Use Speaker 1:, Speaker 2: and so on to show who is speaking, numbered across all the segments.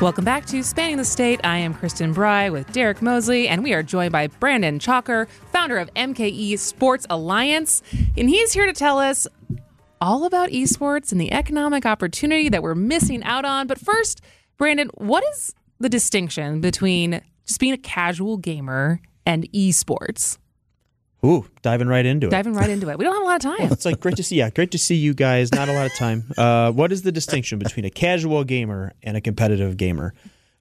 Speaker 1: Welcome back to Spanning the State. I am Kristen Bry with Derek Mosley, and we are joined by Brandon Tschacher, founder of MKEsports Alliance. And he's here to tell us all about esports and the economic opportunity that we're missing out on. But first, Brandon, what is the distinction between just being a casual gamer and esports?
Speaker 2: Ooh, diving right into it.
Speaker 1: Diving right into it. We don't have a lot of time.
Speaker 2: It's like great to see. Yeah, great to see you guys. Not a lot of time. Uh, what is the distinction between a casual gamer and a competitive gamer?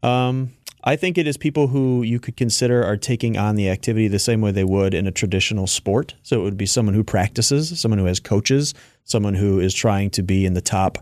Speaker 2: Um, I think it is people who you could consider are taking on the activity the same way they would in a traditional sport. So it would be someone who practices, someone who has coaches, someone who is trying to be in the top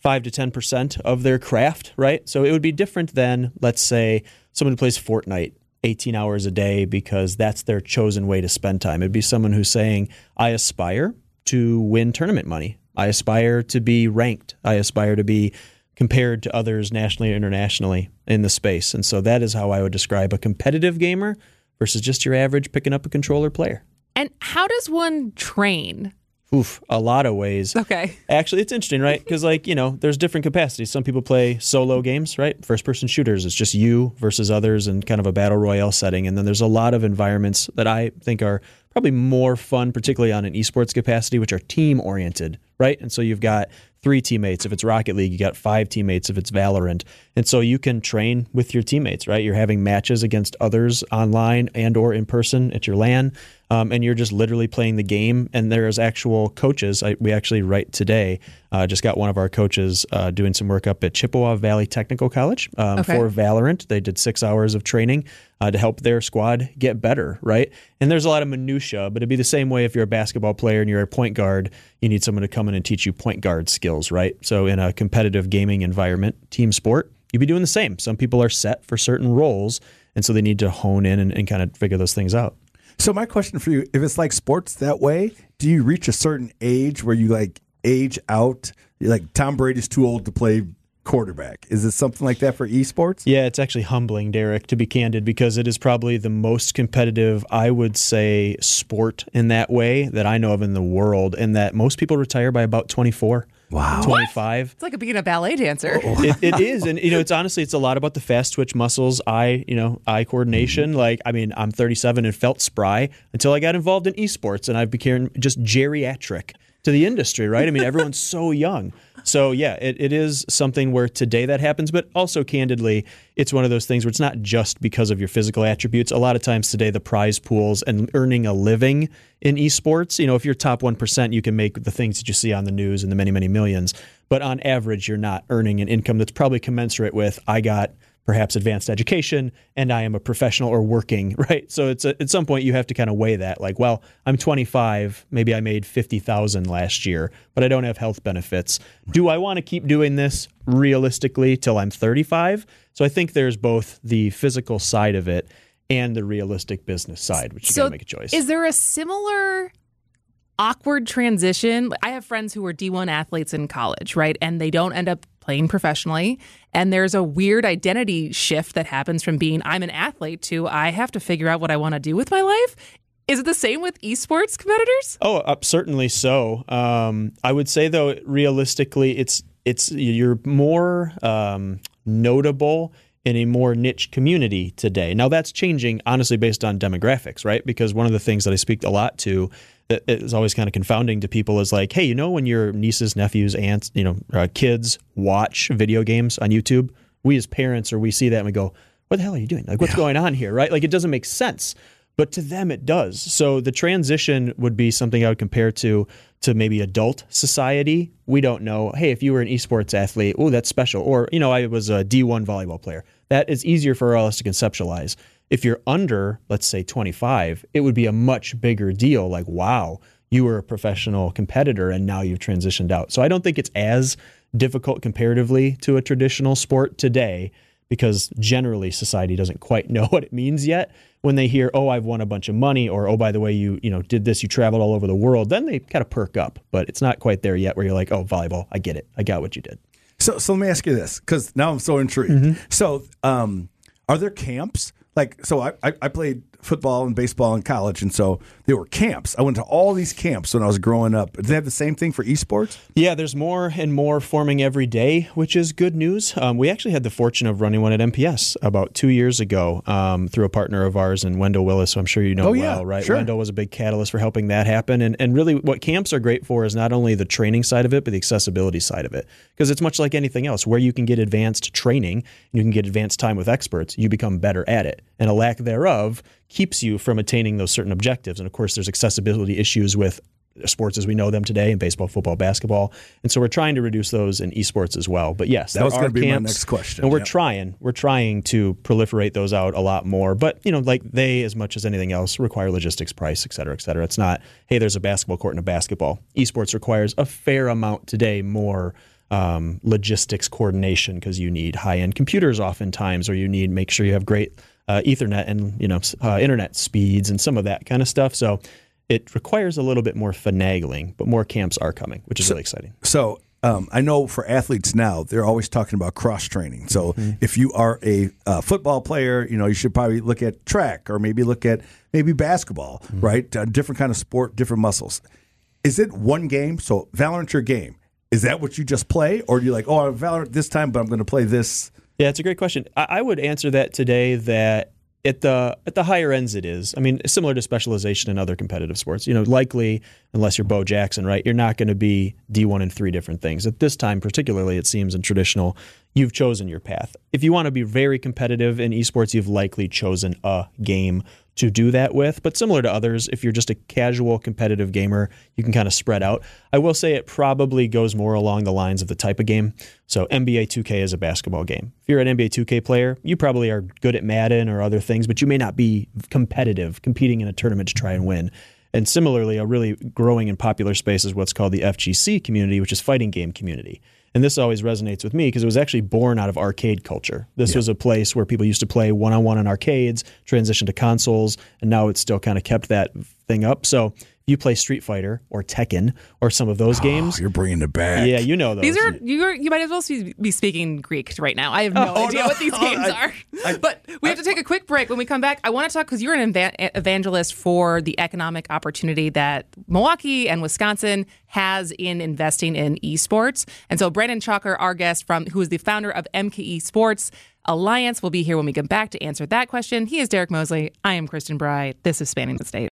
Speaker 2: five to ten percent of their craft. Right. So it would be different than, let's say, someone who plays Fortnite 18 hours a day because that's their chosen way to spend time. It'd be someone who's saying, I aspire to win tournament money. I aspire to be ranked. I aspire to be compared to others nationally or internationally in the space. And so that is how I would describe a competitive gamer versus just your average picking up a controller player.
Speaker 1: And how does one train?
Speaker 2: Oof, a lot of ways.
Speaker 1: Okay.
Speaker 2: Actually, it's interesting, right? Because, like, you know, there's different capacities. Some people play solo games, right? First person shooters. It's just you versus others and kind of a battle royale setting. And then there's a lot of environments that I think are probably more fun, particularly on an esports capacity, which are team oriented, right? And so you've got three teammates. If it's Rocket League, you got five teammates if it's Valorant. And so you can train with your teammates, right? You're having matches against others online and or in person at your LAN. Um, and you're just literally playing the game. And there's actual coaches. I, we actually right today uh, just got one of our coaches uh, doing some work up at Chippewa Valley Technical College um,
Speaker 1: Okay.
Speaker 2: for Valorant. They did six hours of training uh, to help their squad get better, right? And there's a lot of minutia, but it'd be the same way if you're a basketball player and you're a point guard, you need someone to come in and teach you point guard skills, right? So in a competitive gaming environment, team sport, you'd be doing the same. Some people are set for certain roles, and so they need to hone in and, and kind of figure those things out.
Speaker 3: So my question for you, if it's like sports that way, do you reach a certain age where you like age out? You're like Tom Brady's too old to play quarterback. Is it something like that for esports?
Speaker 2: Yeah, it's actually humbling, Derek, to be candid, because it is probably the most competitive, I would say, sport in that way that I know of in the world, and that most people retire by about 24.
Speaker 3: Wow.
Speaker 2: 25.
Speaker 1: It's like being a ballet dancer.
Speaker 2: it, it is and you know it's honestly it's a lot about the fast twitch muscles eye you know eye coordination mm-hmm. like i mean i'm 37 and felt spry until i got involved in esports and i became just geriatric to the industry right? I mean everyone's so young. So yeah it, it is something where today that happens but also candidly it's one of those things where it's not just because of your physical attributes. A lot of times today the prize pools and earning a living in esports you know if you're top 1% you can make the things that you see on the news and the many many millions. But on average you're not earning an income that's probably commensurate with i got perhaps advanced education and i am a professional or working right so it's a, at some point you have to kind of weigh that like well i'm 25 maybe i made 50000 last year but i don't have health benefits do i want to keep doing this realistically till i'm 35 so i think there's both the physical side of it and the realistic business side which you
Speaker 1: so
Speaker 2: gotta make a choice
Speaker 1: Is there a similar awkward transition? I have friends who were D1 athletes in college, right? And they don't end up playing professionally. And there's a weird identity shift that happens from being I'm an athlete to I have to figure out what I want to do with my life. Is it the same with esports competitors?
Speaker 2: Oh, uh, certainly so. Um, I would say though, realistically, it's it's you're more um, notable in a more niche community today. Now that's changing, honestly, based on demographics, right? Because one of the things that I speak a lot to that is always kind of confounding to people is like, hey, you know, when your nieces, nephews, aunts, you know, uh, kids watch video games on YouTube, we as parents or we see that and we go, what the hell are you doing? Like, what's going on here, right? Like, it doesn't make sense but to them it does. So the transition would be something I would compare to to maybe adult society. We don't know, hey, if you were an esports athlete, oh, that's special. Or, you know, I was a D1 volleyball player. That is easier for us to conceptualize. If you're under, let's say 25, it would be a much bigger deal like, wow, you were a professional competitor and now you've transitioned out. So I don't think it's as difficult comparatively to a traditional sport today because generally society doesn't quite know what it means yet when they hear oh i've won a bunch of money or oh by the way you you know did this you traveled all over the world then they kind of perk up but it's not quite there yet where you're like oh volleyball i get it i got what you did
Speaker 3: So, so let me ask you this, because now I'm so intrigued. So, um, are there camps? Like, so I, I, I played football and baseball in college, and so there were camps. I went to all these camps when I was growing up. Did they have the same thing for esports?
Speaker 2: Yeah, there's more and more forming every day, which is good news. Um, we actually had the fortune of running one at MPS about two years ago um, through a partner of ours and Wendell Willis, who I'm sure you know
Speaker 3: Oh, yeah,
Speaker 2: well, right?
Speaker 3: sure.
Speaker 2: Wendell was a big catalyst for helping that happen. And, and really, what camps are great for is not only the training side of it, but the accessibility side of it. Because it's much like anything else, where you can get advanced training, you can get advanced time with experts, you become better at it. And a lack thereof keeps you from attaining those certain objectives. And of course, there's accessibility issues with sports as we know them today in baseball, football, basketball. And so we're trying to reduce those in esports as well. But yes,
Speaker 3: That was gonna be my next question,
Speaker 2: And we're trying. We're trying to proliferate those out a lot more. But, you know, like they, as much as anything else, require logistics, price, et cetera, et cetera. It's not, hey, there's a basketball court and a basketball. Esports requires a fair amount today more um, logistics coordination because you need high-end computers oftentimes, or you need make sure you have great uh, Ethernet and you know uh, internet speeds and some of that kind of stuff. So it requires a little bit more finagling, but more camps are coming, which is really exciting.
Speaker 3: So um, I know for athletes now, they're always talking about cross training. So if you are a uh, football player, you know you should probably look at track or maybe look at maybe basketball, right? Uh, different kind of sport, different muscles. Is it one game? So Valorant, your game. Is that what you just play, or do you like, oh, I'm Valorant this time, but I'm going to play this?
Speaker 2: Yeah, it's a great question. I, I would answer that today that at the at the higher ends it is. I mean, similar to specialization in other competitive sports. You know, likely unless you're Bo Jackson, right, you're not going to be D1 in three different things. At this time, particularly, it seems in traditional, you've chosen your path. If you want to be very competitive in esports, you've likely chosen a game to do that with. But similar to others, if you're just a casual competitive gamer, you can kind of spread out. I will say it probably goes more along the lines of the type of game. So NBA 2K is a basketball game. If you're an NBA 2K player, you probably are good at Madden or other things, but you may not be competitive, competing in a tournament to try and win. And similarly, a really growing and popular space is what's called the FGC community, which is fighting game community. And this always resonates with me because it was actually born out of arcade culture. This was a place where people used to play one on one in arcades, transition to consoles, and now it's still kind of kept that thing up. So you play Street Fighter or Tekken or some of those
Speaker 3: Oh,
Speaker 2: games,
Speaker 3: you're bringing it back.
Speaker 2: yeah, you know those.
Speaker 1: These are you. Are, you might as well be be speaking Greek right now. I have no
Speaker 3: Oh,
Speaker 1: idea
Speaker 3: no.
Speaker 1: what these oh, games
Speaker 3: I-
Speaker 1: are. but we have to take a quick break. When we come back, I want to talk because you're an eva- evangelist for the economic opportunity that Milwaukee and Wisconsin has in investing in esports. And so Brandon Tschacher, our guest from who is the founder of MKEsports Alliance, will be here when we come back to answer that question. He is Derek Mosley. I am Kristen Bry. This is Spanning the State.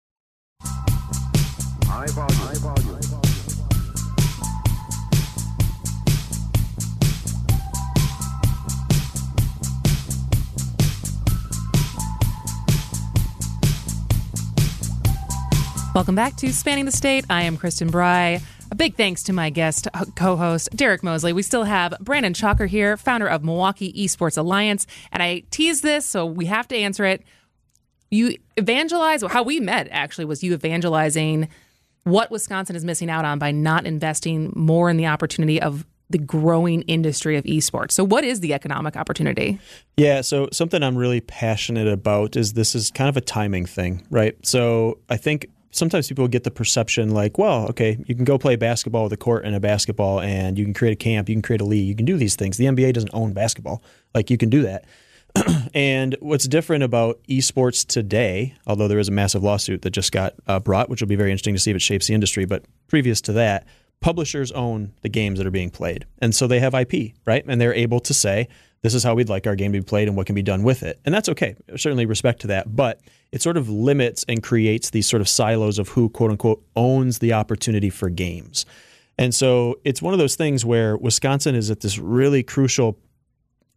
Speaker 1: Welcome back to Spanning the State. I am Kristen Bry. A big thanks to my guest uh, co-host Derek Mosley. We still have Brandon Tschacher here, founder of Milwaukee Esports Alliance, and I teased this, so we have to answer it. You evangelize. How we met actually was you evangelizing what Wisconsin is missing out on by not investing more in the opportunity of the growing industry of esports. So, what is the economic opportunity?
Speaker 2: Yeah, so something I'm really passionate about is this is kind of a timing thing, right? So I think sometimes people get the perception like, well, okay, you can go play basketball with a court and a basketball, and you can create a camp, you can create a league, you can do these things. The NBA doesn't own basketball. Like, you can do that. and what's different about esports today, although there is a massive lawsuit that just got uh, brought, which will be very interesting to see if it shapes the industry, but previous to that, publishers own the games that are being played. And so they have IP, right? And they're able to say, this is how we'd like our game to be played and what can be done with it. And that's okay. Certainly respect to that. But it sort of limits and creates these sort of silos of who, quote unquote, owns the opportunity for games. And so it's one of those things where Wisconsin is at this really crucial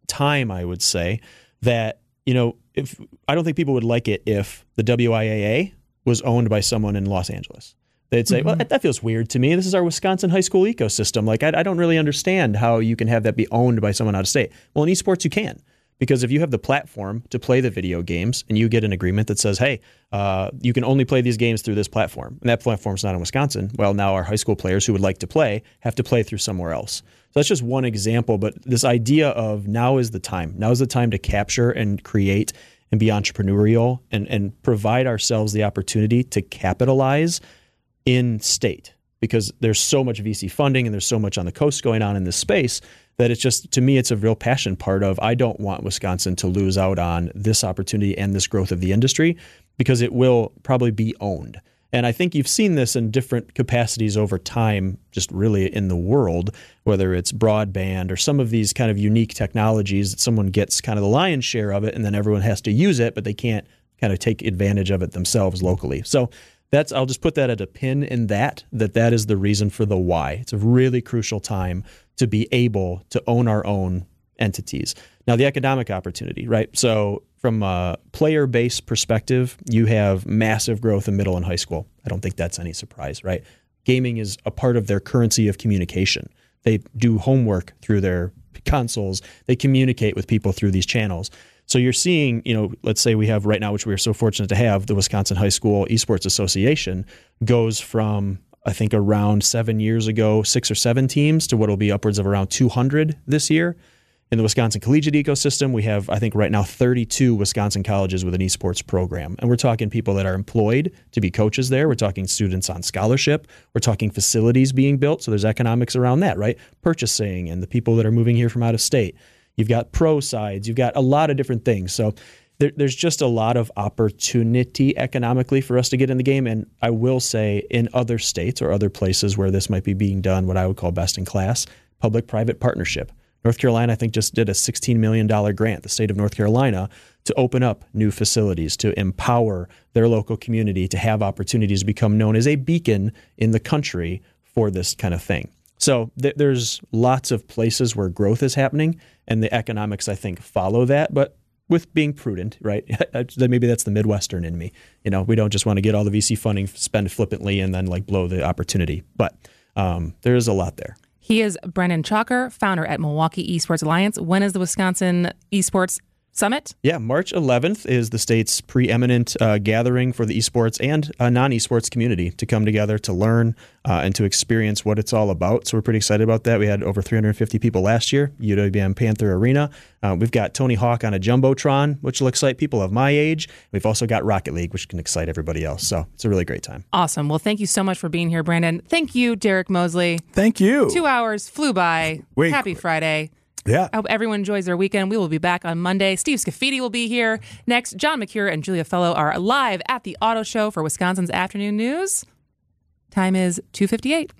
Speaker 2: time, I would say, that, you know, if I don't think people would like it if the WIAA was owned by someone in Los Angeles. They'd say, well, mm-hmm. that, that feels weird to me. This is our Wisconsin high school ecosystem. Like, I, I don't really understand how you can have that be owned by someone out of state. Well, in esports, you can. Because if you have the platform to play the video games and you get an agreement that says, hey, uh, you can only play these games through this platform, and that platform's not in Wisconsin, well, now our high school players who would like to play have to play through somewhere else. So that's just one example. But this idea of now is the time. Now is the time to capture and create and be entrepreneurial and, and provide ourselves the opportunity to capitalize in state because there's so much VC funding and there's so much on the coast going on in this space that it's just to me it's a real passion part of I don't want Wisconsin to lose out on this opportunity and this growth of the industry because it will probably be owned. And I think you've seen this in different capacities over time, just really in the world, whether it's broadband or some of these kind of unique technologies that someone gets kind of the lion's share of it and then everyone has to use it, but they can't kind of take advantage of it themselves locally. So that's I'll just put that at a pin in that that that is the reason for the why. It's a really crucial time to be able to own our own entities. Now the economic opportunity, right? So from a player base perspective, you have massive growth in middle and high school. I don't think that's any surprise, right? Gaming is a part of their currency of communication. They do homework through their consoles. They communicate with people through these channels. So you're seeing, you know, let's say we have right now, which we are so fortunate to have, the Wisconsin High School Esports Association goes from I think around seven years ago, six or seven teams to what will be upwards of around 200 this year in the Wisconsin collegiate ecosystem, we have, I think, right now 32 Wisconsin colleges with an esports program. And we're talking people that are employed to be coaches there. We're talking students on scholarship. We're talking facilities being built. So there's economics around that, right? Purchasing and the people that are moving here from out of state. You've got pro sides. You've got a lot of different things. So there, there's just a lot of opportunity economically for us to get in the game. And I will say, in other states or other places where this might be being done, what I would call best in class, public private partnership North Carolina, I think, just did a $16 million grant, the state of North Carolina, to open up new facilities, to empower their local community to have opportunities to become known as a beacon in the country for this kind of thing. So th- there's lots of places where growth is happening, and the economics, I think, follow that, but with being prudent, right? Maybe that's the Midwestern in me. You know, we don't just want to get all the VC funding, spend flippantly, and then like blow the opportunity. But um, there is a lot there.
Speaker 1: He is Brendan Tschacher, founder at Milwaukee Esports Alliance. When is the Wisconsin Esports Summit?
Speaker 2: Yeah, March 11th is the state's preeminent uh, gathering for the esports and uh, non esports community to come together to learn uh, and to experience what it's all about. So we're pretty excited about that. We had over 350 people last year, UWM Panther Arena. Uh, we've got Tony Hawk on a Jumbotron, which will excite people of my age. We've also got Rocket League, which can excite everybody else. So it's a really great time.
Speaker 1: Awesome. Well, thank you so much for being here, Brandon. Thank you, Derek Mosley.
Speaker 3: Thank you.
Speaker 1: Two hours flew by.
Speaker 3: Wait,
Speaker 1: Happy Friday.
Speaker 3: Yeah.
Speaker 1: I hope everyone enjoys their weekend. We will be back on Monday. Steve Scafidi will be here. Next, John McCure and Julia Fellow are live at the auto show for Wisconsin's afternoon news. Time is 258.